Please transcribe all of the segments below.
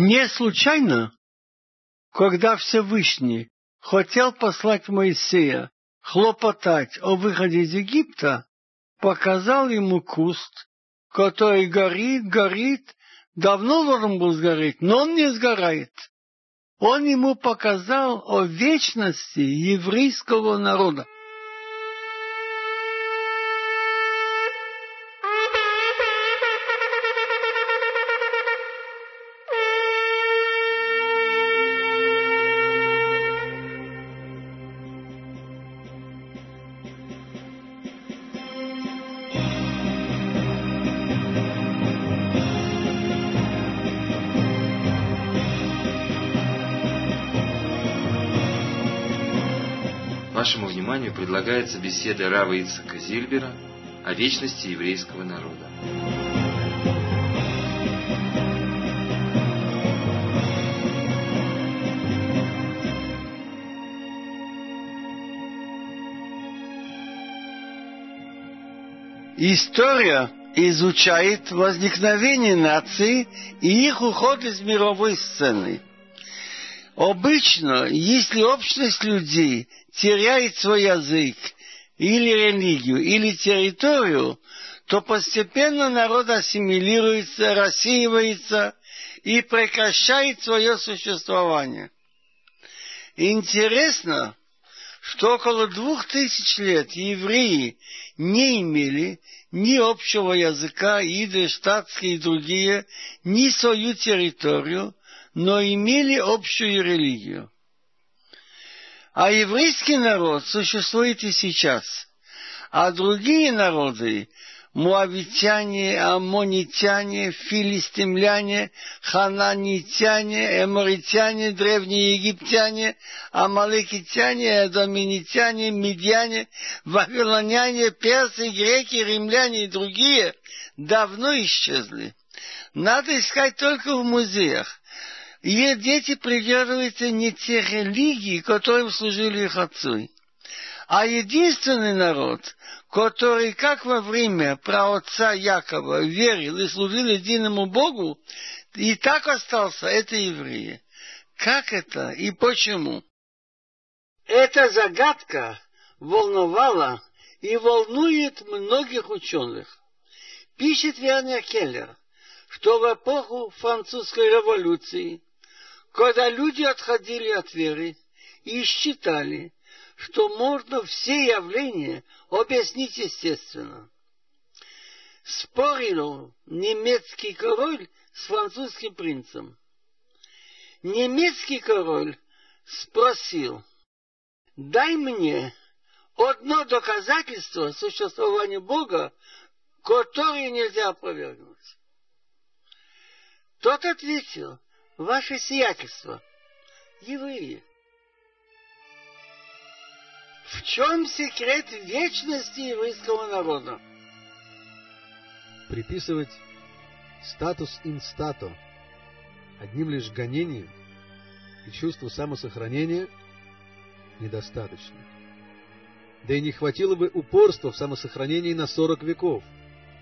Не случайно, когда Всевышний хотел послать Моисея хлопотать о выходе из Египта, показал ему куст, который горит, горит, давно должен был сгореть, но он не сгорает. Он ему показал о вечности еврейского народа. Вашему вниманию предлагается беседа Рава Ицака Зильбера о вечности еврейского народа. История изучает возникновение наций и их уход из мировой сцены – Обычно, если общность людей теряет свой язык, или религию, или территорию, то постепенно народ ассимилируется, рассеивается и прекращает свое существование. Интересно, что около двух тысяч лет евреи не имели ни общего языка, иды, штатские и другие, ни свою территорию, но имели общую религию. А еврейский народ существует и сейчас, а другие народы муавитяне, аммонитяне, филистимляне, хананитяне, эморитяне, древние египтяне, амаликитяне, доминитяне, медяне, вавилоняне, персы, греки, римляне и другие давно исчезли. Надо искать только в музеях. Ее дети придерживаются не те религии, которым служили их отцы, а единственный народ, который, как во время праотца Якова, верил и служил единому Богу, и так остался, это евреи. Как это и почему? Эта загадка волновала и волнует многих ученых. Пишет Вернер Келлер, что в эпоху французской революции когда люди отходили от веры и считали, что можно все явления объяснить естественно. Спорил немецкий король с французским принцем. Немецкий король спросил, дай мне одно доказательство существования Бога, которое нельзя опровергнуть. Тот ответил, ваше сиятельство, евреи. В чем секрет вечности еврейского народа? Приписывать статус инстато одним лишь гонением и чувству самосохранения недостаточно. Да и не хватило бы упорства в самосохранении на сорок веков.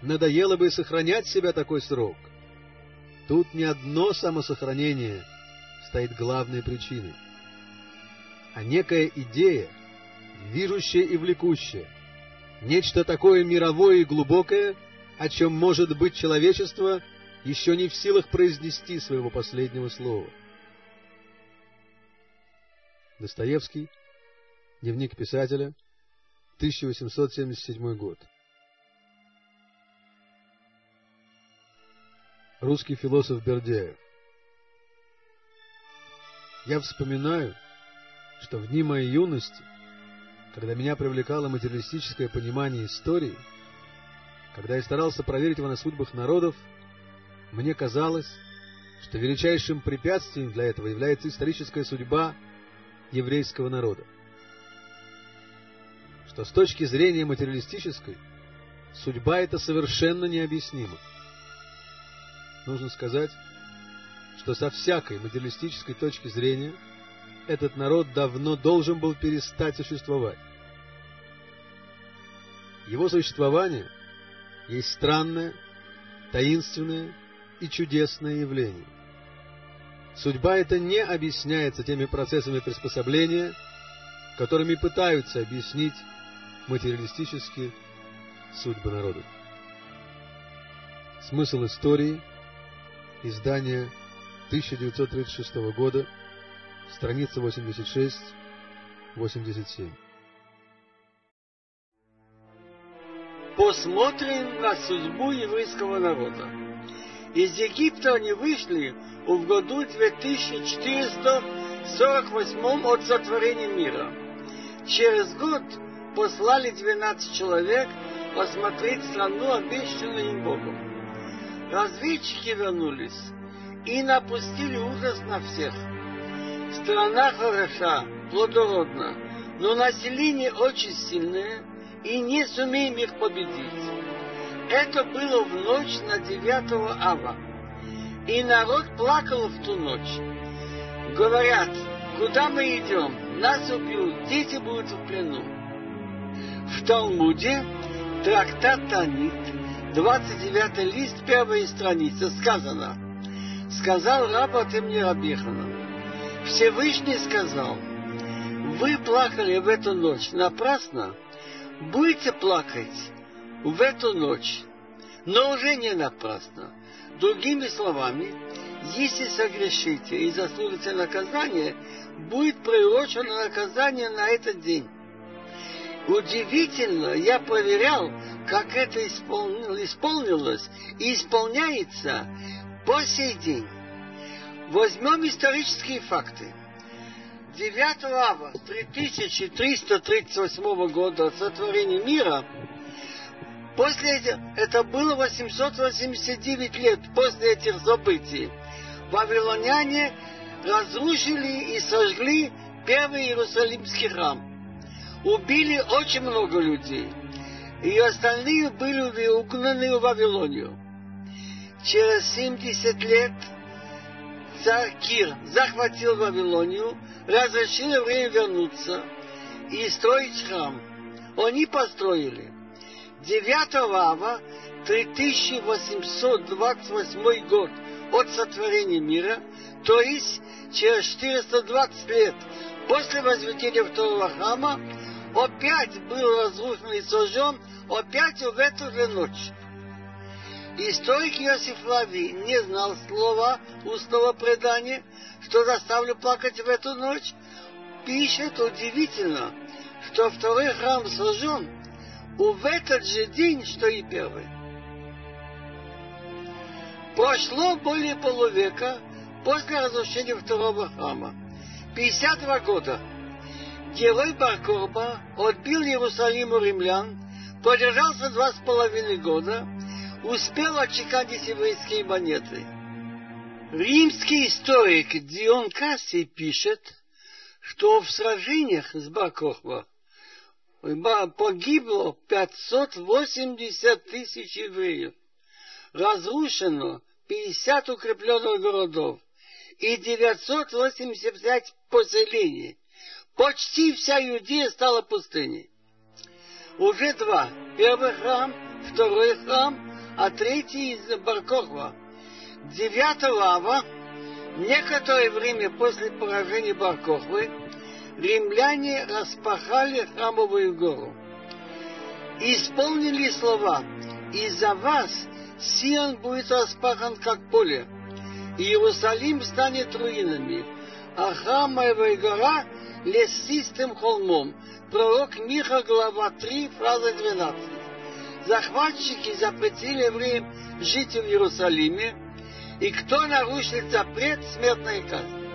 Надоело бы сохранять себя такой срок — Тут не одно самосохранение стоит главной причиной, а некая идея, движущая и влекущая, нечто такое мировое и глубокое, о чем, может быть, человечество еще не в силах произнести своего последнего слова. Достоевский, дневник писателя, 1877 год. Русский философ Бердяев. Я вспоминаю, что в дни моей юности, когда меня привлекало материалистическое понимание истории, когда я старался проверить его на судьбах народов, мне казалось, что величайшим препятствием для этого является историческая судьба еврейского народа. Что с точки зрения материалистической, судьба эта совершенно необъяснима нужно сказать, что со всякой материалистической точки зрения этот народ давно должен был перестать существовать. Его существование есть странное, таинственное и чудесное явление. Судьба эта не объясняется теми процессами приспособления, которыми пытаются объяснить материалистически судьбы народов. Смысл истории. Издание 1936 года. Страница 86-87. Посмотрим на судьбу еврейского народа. Из Египта они вышли в году 2448 от сотворения мира. Через год послали 12 человек посмотреть страну, обещанную им Богом. Разведчики вернулись и напустили ужас на всех. Страна хороша, плодородна, но население очень сильное, и не сумеем их победить. Это было в ночь на 9 ава. И народ плакал в ту ночь. Говорят, куда мы идем? Нас убьют, дети будут в плену. В Талмуде, трактат Танит, 29 лист, первая страница, сказано, сказал раб от имени Рабихана. Всевышний сказал, вы плакали в эту ночь напрасно, будете плакать в эту ночь, но уже не напрасно. Другими словами, если согрешите и заслужите наказание, будет приурочено наказание на этот день. Удивительно, я проверял, как это исполнилось и исполняется по сей день. Возьмем исторические факты. 9 августа 3338 года от сотворения мира После это было 889 лет после этих событий. Вавилоняне разрушили и сожгли первый Иерусалимский храм. Убили очень много людей. И остальные были угнаны в Вавилонию. Через 70 лет царь Кир захватил Вавилонию, разрешил евреям вернуться и строить храм. Они построили. 9 ава 3828 год от сотворения мира, то есть через 420 лет после возведения второго храма, опять был разрушен и сожжен, опять в эту же ночь. Историк Иосиф Лави не знал слова устного предания, что заставлю плакать в эту ночь, пишет удивительно, что второй храм сожжен в этот же день, что и первый. Прошло более полувека после разрушения второго храма. 52 года. Герой Баркорба отбил Иерусалим у римлян, продержался два с половиной года, успел отчеканить еврейские монеты. Римский историк Дион Кассий пишет, что в сражениях с Баркорба погибло 580 тысяч евреев, разрушено 50 укрепленных городов и 985 поселений. Почти вся Иудея стала пустыней. Уже два. Первый храм, второй храм, а третий из Баркохва. 9 ава, некоторое время после поражения Баркохвы, римляне распахали храмовую гору. Исполнили слова «Из-за вас Сион будет распахан, как поле, и Иерусалим станет руинами, а храмовая гора — лесистым холмом». Пророк Миха, глава 3, фраза 12. Захватчики запретили евреям жить в Иерусалиме, и кто нарушит запрет, смертная казнь.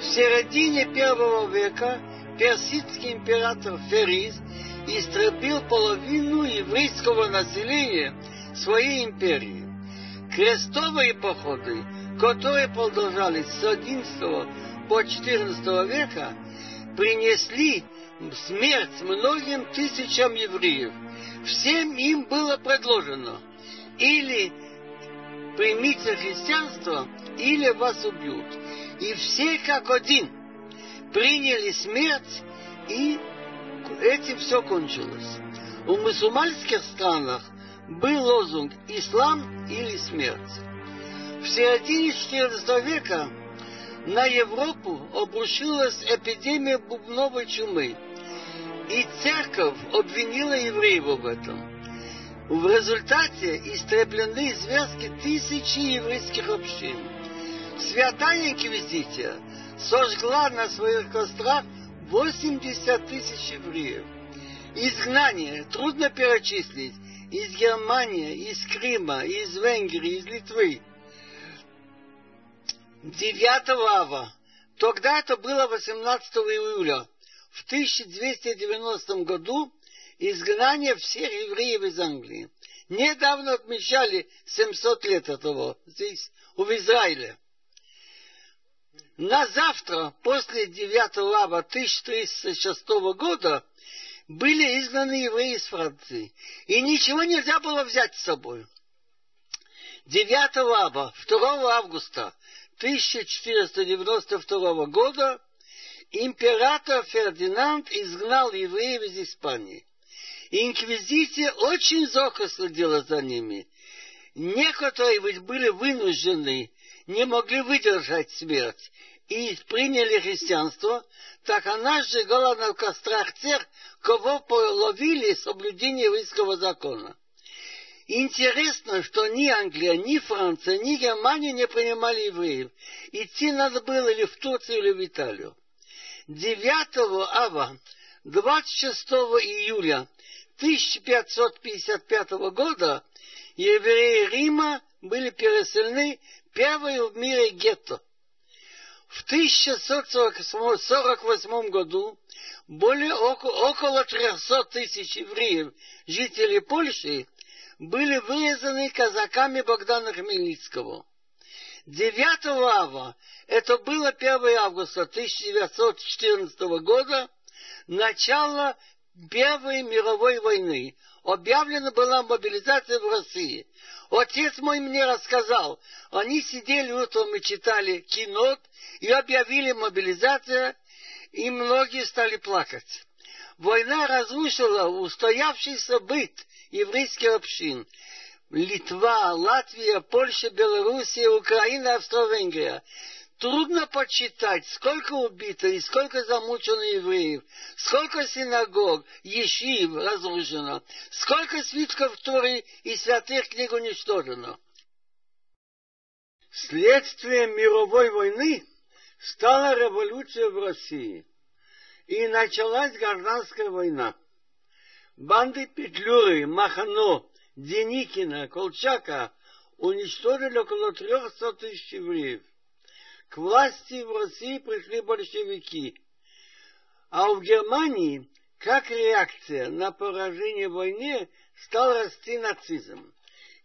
В середине первого века персидский император Фериз истребил половину еврейского населения своей империи. Крестовые походы, которые продолжались с XI по XIV века, принесли смерть многим тысячам евреев. Всем им было предложено или примите христианство, или вас убьют и все как один приняли смерть, и этим все кончилось. У мусульманских странах был лозунг «Ислам или смерть». В середине XIV века на Европу обрушилась эпидемия бубновой чумы, и церковь обвинила евреев в этом. В результате истреблены зверски тысячи еврейских общин. Святая Инквизиция сожгла на своих кострах 80 тысяч евреев. Изгнание трудно перечислить из Германии, из Крыма, из Венгрии, из Литвы. 9 ава, тогда это было 18 июля, в 1290 году изгнание всех евреев из Англии. Недавно отмечали 700 лет этого здесь, в Израиле. На завтра, после 9 ава 1306 года, были изгнаны евреи из Франции, и ничего нельзя было взять с собой. 9 ава, 2 августа 1492 года император Фердинанд изгнал евреев из Испании. Инквизиция очень зорко следила за ними. Некоторые ведь были вынуждены, не могли выдержать смерть и приняли христианство, так она сжигала на кострах тех, кого половили соблюдение еврейского закона. Интересно, что ни Англия, ни Франция, ни Германия не принимали евреев. Идти надо было или в Турцию, или в Италию. 9 ава, 26 июля 1555 года евреи Рима были переселены первой в мире гетто. В 1648 году более около 300 тысяч евреев, жителей Польши, были вырезаны казаками Богдана Хмельницкого. 9 ава, это было 1 августа 1914 года, начало Первой мировой войны. Объявлена была мобилизация в России. Отец мой мне рассказал, они сидели утром и читали кино, и объявили мобилизацию, и многие стали плакать. Война разрушила устоявшийся быт еврейских общин. Литва, Латвия, Польша, Белоруссия, Украина, Австро-Венгрия. Трудно подсчитать, сколько убито и сколько замучено евреев, сколько синагог, ешив разрушено, сколько свитков Торы и святых книг уничтожено. Следствием мировой войны стала революция в России, и началась гражданская война. Банды Петлюры, Махано, Деникина, Колчака уничтожили около 300 тысяч евреев. К власти в России пришли большевики, а в Германии, как реакция на поражение в войне, стал расти нацизм.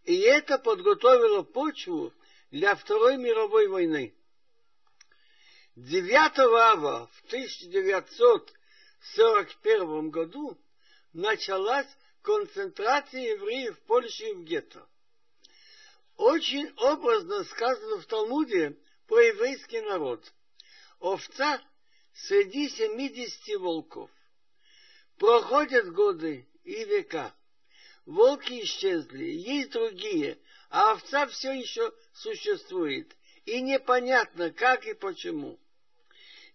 И это подготовило почву для Второй мировой войны. 9 ава в 1941 году началась концентрация евреев в Польше и в гетто. Очень образно сказано в Талмуде про еврейский народ. Овца среди семидесяти волков. Проходят годы и века. Волки исчезли, есть другие, а овца все еще существует. И непонятно, как и почему.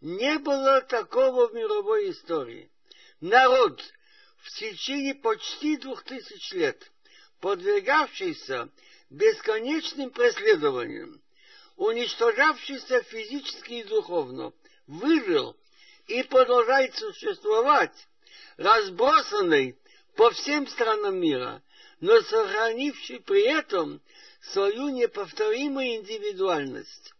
Не было такого в мировой истории. Народ в течение почти двух тысяч лет, подвергавшийся бесконечным преследованиям, уничтожавшийся физически и духовно, выжил и продолжает существовать, разбросанный по всем странам мира, но сохранивший при этом свою неповторимую индивидуальность.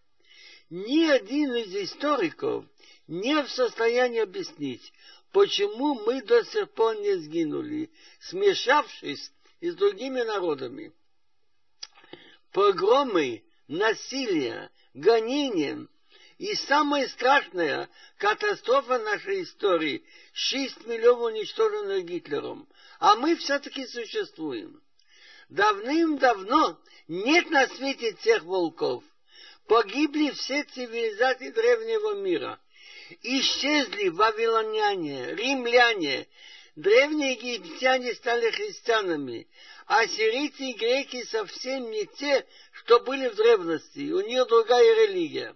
Ни один из историков не в состоянии объяснить, почему мы до сих пор не сгинули, смешавшись с другими народами. Погромы, насилие, гонения и самая страшная катастрофа нашей истории – 6 миллионов уничтоженных Гитлером. А мы все-таки существуем. Давным-давно нет на свете тех волков. Погибли все цивилизации древнего мира. Исчезли вавилоняне, римляне, древние египтяне стали христианами, а сирийцы и греки совсем не те, что были в древности, у них другая религия.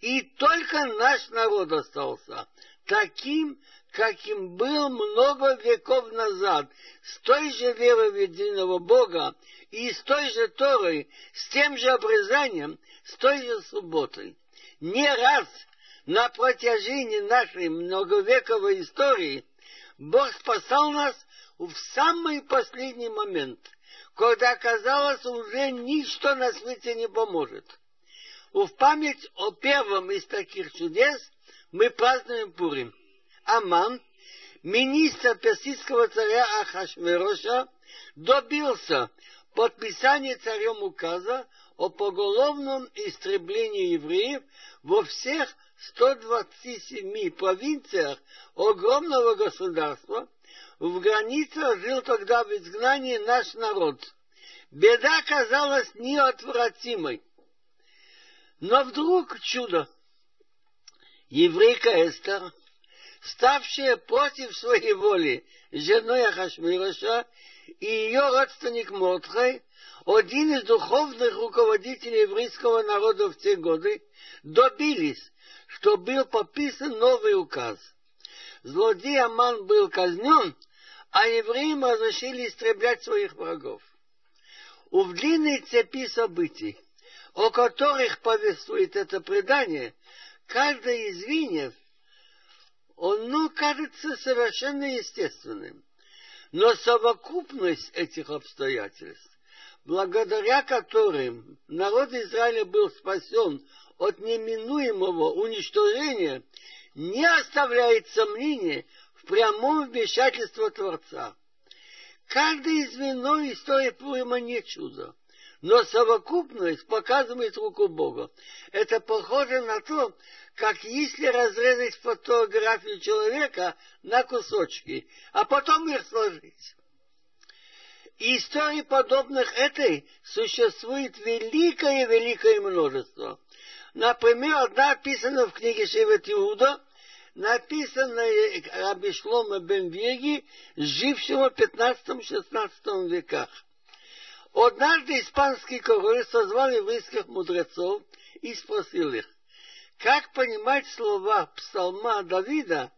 и только наш народ остался таким, каким был много веков назад, с той же верой в единого Бога и с той же Торой, с тем же обрезанием, с той же субботой. Не раз на протяжении нашей многовековой истории Бог спасал нас в самый последний момент, когда казалось уже ничто на свете не поможет. В память о первом из таких чудес мы празднуем Пурим. Аман, министр персидского царя Ахашвероша, добился подписания царем указа о поголовном истреблении евреев во всех 127 провинциях огромного государства, в границах жил тогда в изгнании наш народ. Беда казалась неотвратимой. Но вдруг чудо. Еврейка Эстер, ставшая против своей воли женой Ахашмироша и ее родственник Мордхай, один из духовных руководителей еврейского народа в те годы, добились, что был подписан новый указ. Злодей Аман был казнен, а евреям разрешили истреблять своих врагов. В длинной цепи событий, о которых повествует это предание, каждое из звеньев, оно кажется совершенно естественным. Но совокупность этих обстоятельств, благодаря которым народ Израиля был спасен от неминуемого уничтожения, не оставляет сомнения в прямом вмешательстве Творца. Каждое звено истории Пурима не чудо, но совокупность показывает руку Бога. Это похоже на то, как если разрезать фотографию человека на кусочки, а потом их сложить. И историй, подобных этой, существует великое-великое множество. Например, одна описана в книге Шевет Иуда, написанная Раби Шлома бен Веги, жившего в 15-16 веках. Однажды испанский король созвал еврейских мудрецов и спросил их, как понимать слова псалма Давида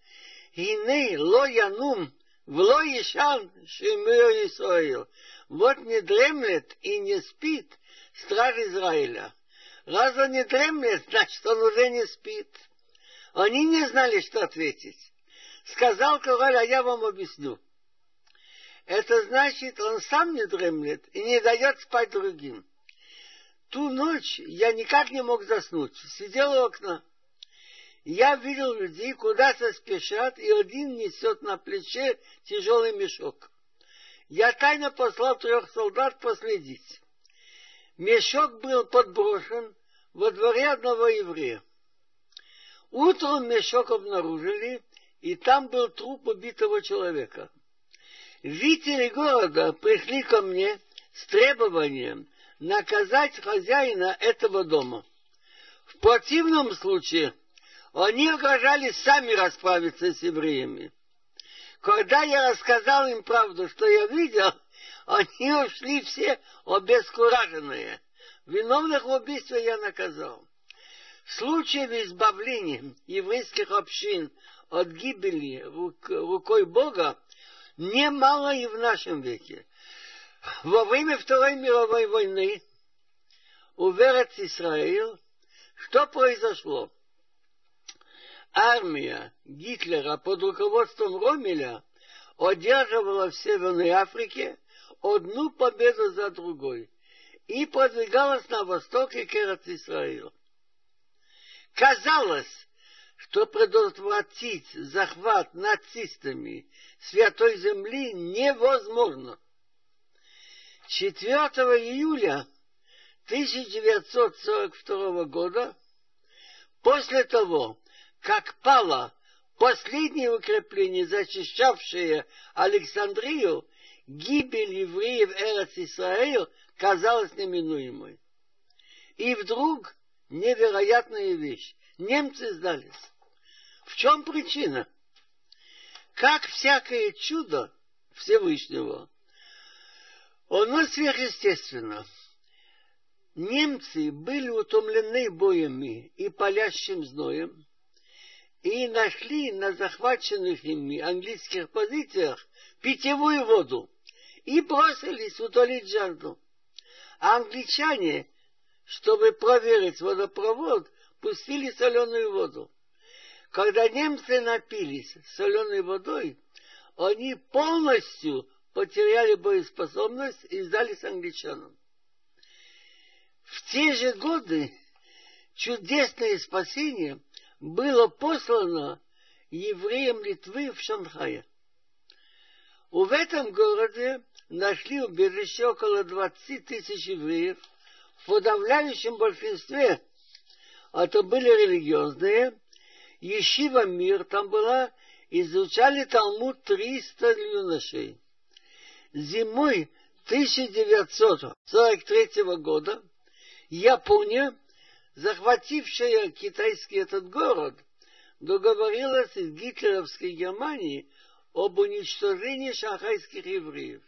«Иней ло янум, вло ешан шемир Исраил». Вот не дремлет и не спит страж Израиля. Раз он не дремлет, значит, он уже не спит. Они не знали, что ответить. Сказал король, а я вам объясню. Это значит, он сам не дремлет и не дает спать другим. Ту ночь я никак не мог заснуть. Сидел у окна. Я видел людей, куда-то спешат, и один несет на плече тяжелый мешок. Я тайно послал трех солдат последить. Мешок был подброшен во дворе одного еврея. Утром мешок обнаружили, и там был труп убитого человека. Жители города пришли ко мне с требованием наказать хозяина этого дома. В противном случае они угрожали сами расправиться с евреями. Когда я рассказал им правду, что я видел, они ушли все обескураженные. Виновных в убийстве я наказал. В случае избавления еврейских общин от гибели рукой Бога немало и в нашем веке. Во время Второй мировой войны у Верец Израиль что произошло? Армия Гитлера под руководством Ромеля одерживала в Северной Африке одну победу за другой и продвигалась на восток и к Израилю. Казалось, что предотвратить захват нацистами Святой Земли невозможно. 4 июля 1942 года, после того, как пало последнее укрепление, зачищавшее Александрию, гибель евреев Эрец Исраил казалась неминуемой. И вдруг невероятная вещь. Немцы сдались. В чем причина? Как всякое чудо Всевышнего, оно сверхъестественно. Немцы были утомлены боями и палящим зноем, и нашли на захваченных ими английских позициях питьевую воду и бросились утолить жажду. А англичане, чтобы проверить водопровод, пустили соленую воду. Когда немцы напились соленой водой, они полностью потеряли боеспособность и сдались англичанам. В те же годы чудесное спасение было послано евреям Литвы в Шанхае. В этом городе нашли убежище около 20 тысяч евреев. В подавляющем большинстве это были религиозные. Ешива Мир там была, изучали Талмуд 300 юношей. Зимой 1943 года Япония, захватившая китайский этот город, договорилась с гитлеровской Германией об уничтожении шанхайских евреев.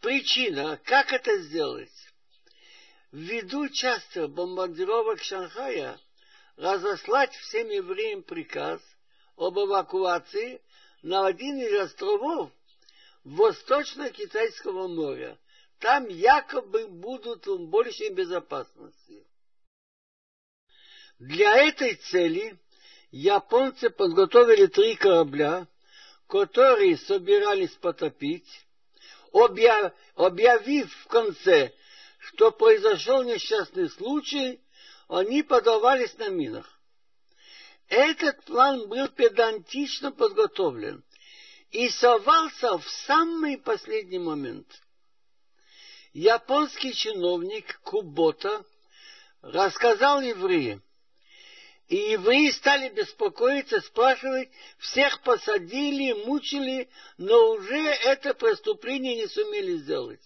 Причина, как это сделать? Ввиду частых бомбардировок Шанхая разослать всем евреям приказ об эвакуации на один из островов Восточно-Китайского моря. Там якобы будут в большей безопасности. Для этой цели японцы подготовили три корабля, которые собирались потопить, объявив в конце, что произошел несчастный случай, они подавались на минах. Этот план был педантично подготовлен и совался в самый последний момент. Японский чиновник Кубота рассказал евреям, и евреи стали беспокоиться, спрашивать, всех посадили, мучили, но уже это преступление не сумели сделать.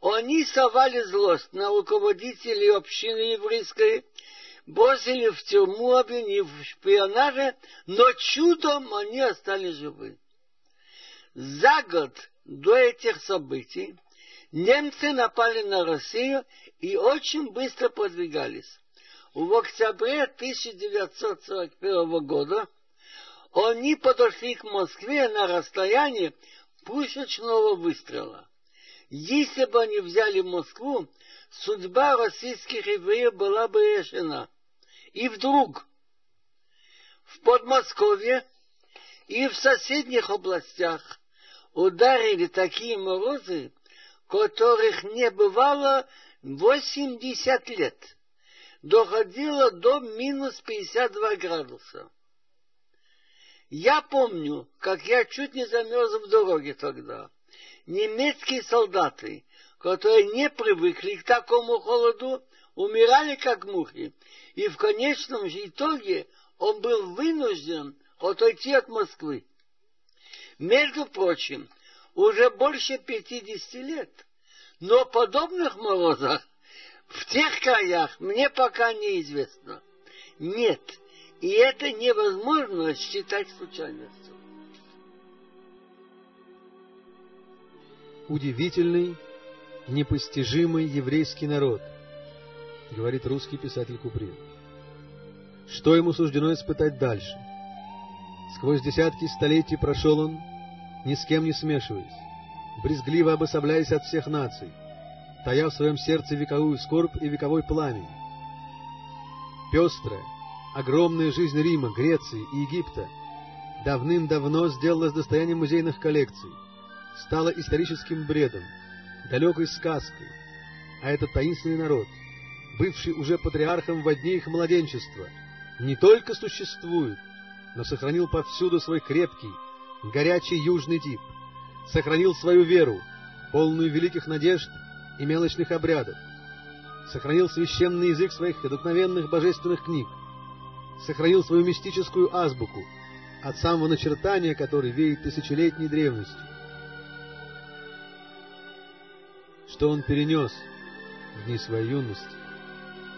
Они совали злость на руководителей общины еврейской, бросили в тюрьму, обвинив в шпионаже, но чудом они остались живы. За год до этих событий немцы напали на Россию и очень быстро продвигались в октябре 1941 года они подошли к Москве на расстояние пушечного выстрела. Если бы они взяли Москву, судьба российских евреев была бы решена. И вдруг в Подмосковье и в соседних областях ударили такие морозы, которых не бывало 80 лет доходило до минус 52 градуса. Я помню, как я чуть не замерз в дороге тогда. Немецкие солдаты, которые не привыкли к такому холоду, умирали как мухи, и в конечном же итоге он был вынужден отойти от Москвы. Между прочим, уже больше 50 лет, но подобных морозах в тех краях мне пока неизвестно. Нет, и это невозможно считать случайностью. Удивительный, непостижимый еврейский народ, говорит русский писатель Куприн. Что ему суждено испытать дальше? Сквозь десятки столетий прошел он, ни с кем не смешиваясь, брезгливо обособляясь от всех наций, тая в своем сердце вековую скорбь и вековой пламень. Пестрая, огромная жизнь Рима, Греции и Египта давным-давно сделалась достоянием музейных коллекций, стала историческим бредом, далекой сказкой, а этот таинственный народ, бывший уже патриархом во дне их младенчества, не только существует, но сохранил повсюду свой крепкий, горячий южный тип, сохранил свою веру, полную великих надежд и мелочных обрядов, сохранил священный язык своих вдохновенных божественных книг, сохранил свою мистическую азбуку, от самого начертания которой веет тысячелетней древностью. Что он перенес в дни своей юности,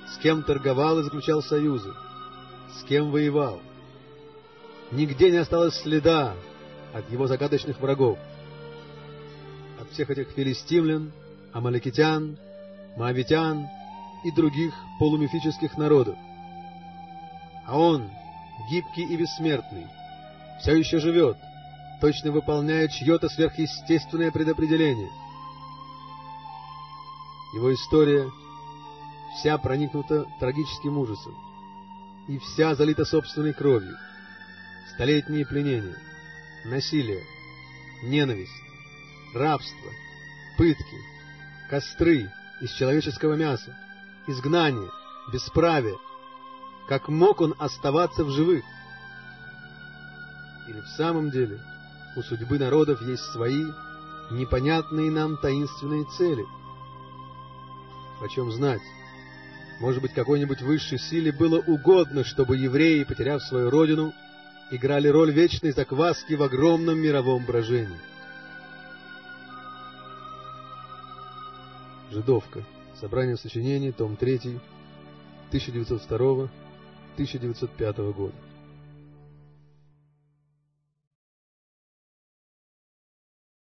с кем торговал и заключал союзы, с кем воевал. Нигде не осталось следа от его загадочных врагов, от всех этих филистимлян, амаликитян, маавитян и других полумифических народов. А он, гибкий и бессмертный, все еще живет, точно выполняя чье-то сверхъестественное предопределение. Его история вся проникнута трагическим ужасом, и вся залита собственной кровью. Столетние пленения, насилие, ненависть, рабство, пытки, костры из человеческого мяса, изгнание, бесправие. Как мог он оставаться в живых? Или в самом деле у судьбы народов есть свои, непонятные нам таинственные цели? Почем знать? Может быть, какой-нибудь высшей силе было угодно, чтобы евреи, потеряв свою родину, играли роль вечной закваски в огромном мировом брожении. Жидовка. Собрание сочинений, том 3, 1902-1905 года.